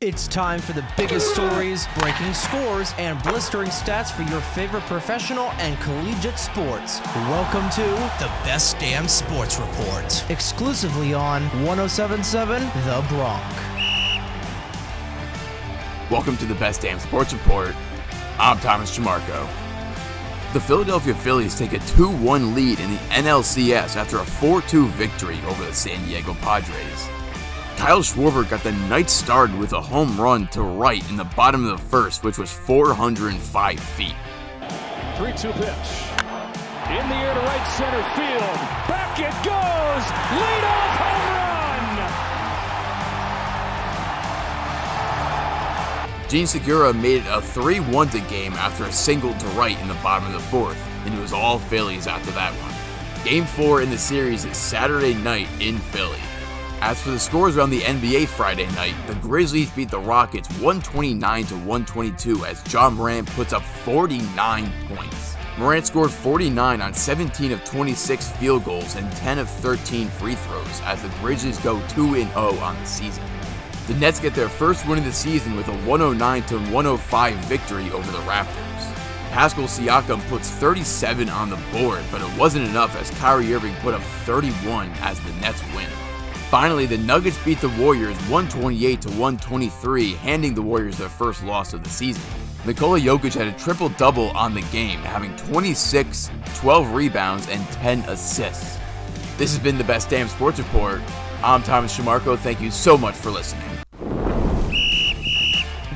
It's time for the biggest stories, breaking scores, and blistering stats for your favorite professional and collegiate sports. Welcome to the Best Damn Sports Report, exclusively on 1077 The Bronc. Welcome to the Best Damn Sports Report. I'm Thomas Trimarco. The Philadelphia Phillies take a 2 1 lead in the NLCS after a 4 2 victory over the San Diego Padres. Kyle Schwarber got the night started with a home run to right in the bottom of the first, which was 405 feet. 3 2 pitch. In the air to right center field. Back it goes. Leadoff home run. Jean Segura made it a 3 1 game after a single to right in the bottom of the fourth, and it was all Phillies after that one. Game 4 in the series is Saturday night in Philly. As for the scores around the NBA Friday night, the Grizzlies beat the Rockets 129 to 122 as Ja Morant puts up 49 points. Morant scored 49 on 17 of 26 field goals and 10 of 13 free throws as the Grizzlies go 2 0 on the season. The Nets get their first win of the season with a 109 to 105 victory over the Raptors. Pascal Siakam puts 37 on the board, but it wasn't enough as Kyrie Irving put up 31 as the Nets win. Finally, the Nuggets beat the Warriors 128 to 123, handing the Warriors their first loss of the season. Nikola Jokic had a triple double on the game, having 26, 12 rebounds, and 10 assists. This has been the Best Damn Sports Report. I'm Thomas Trimarco. Thank you so much for listening.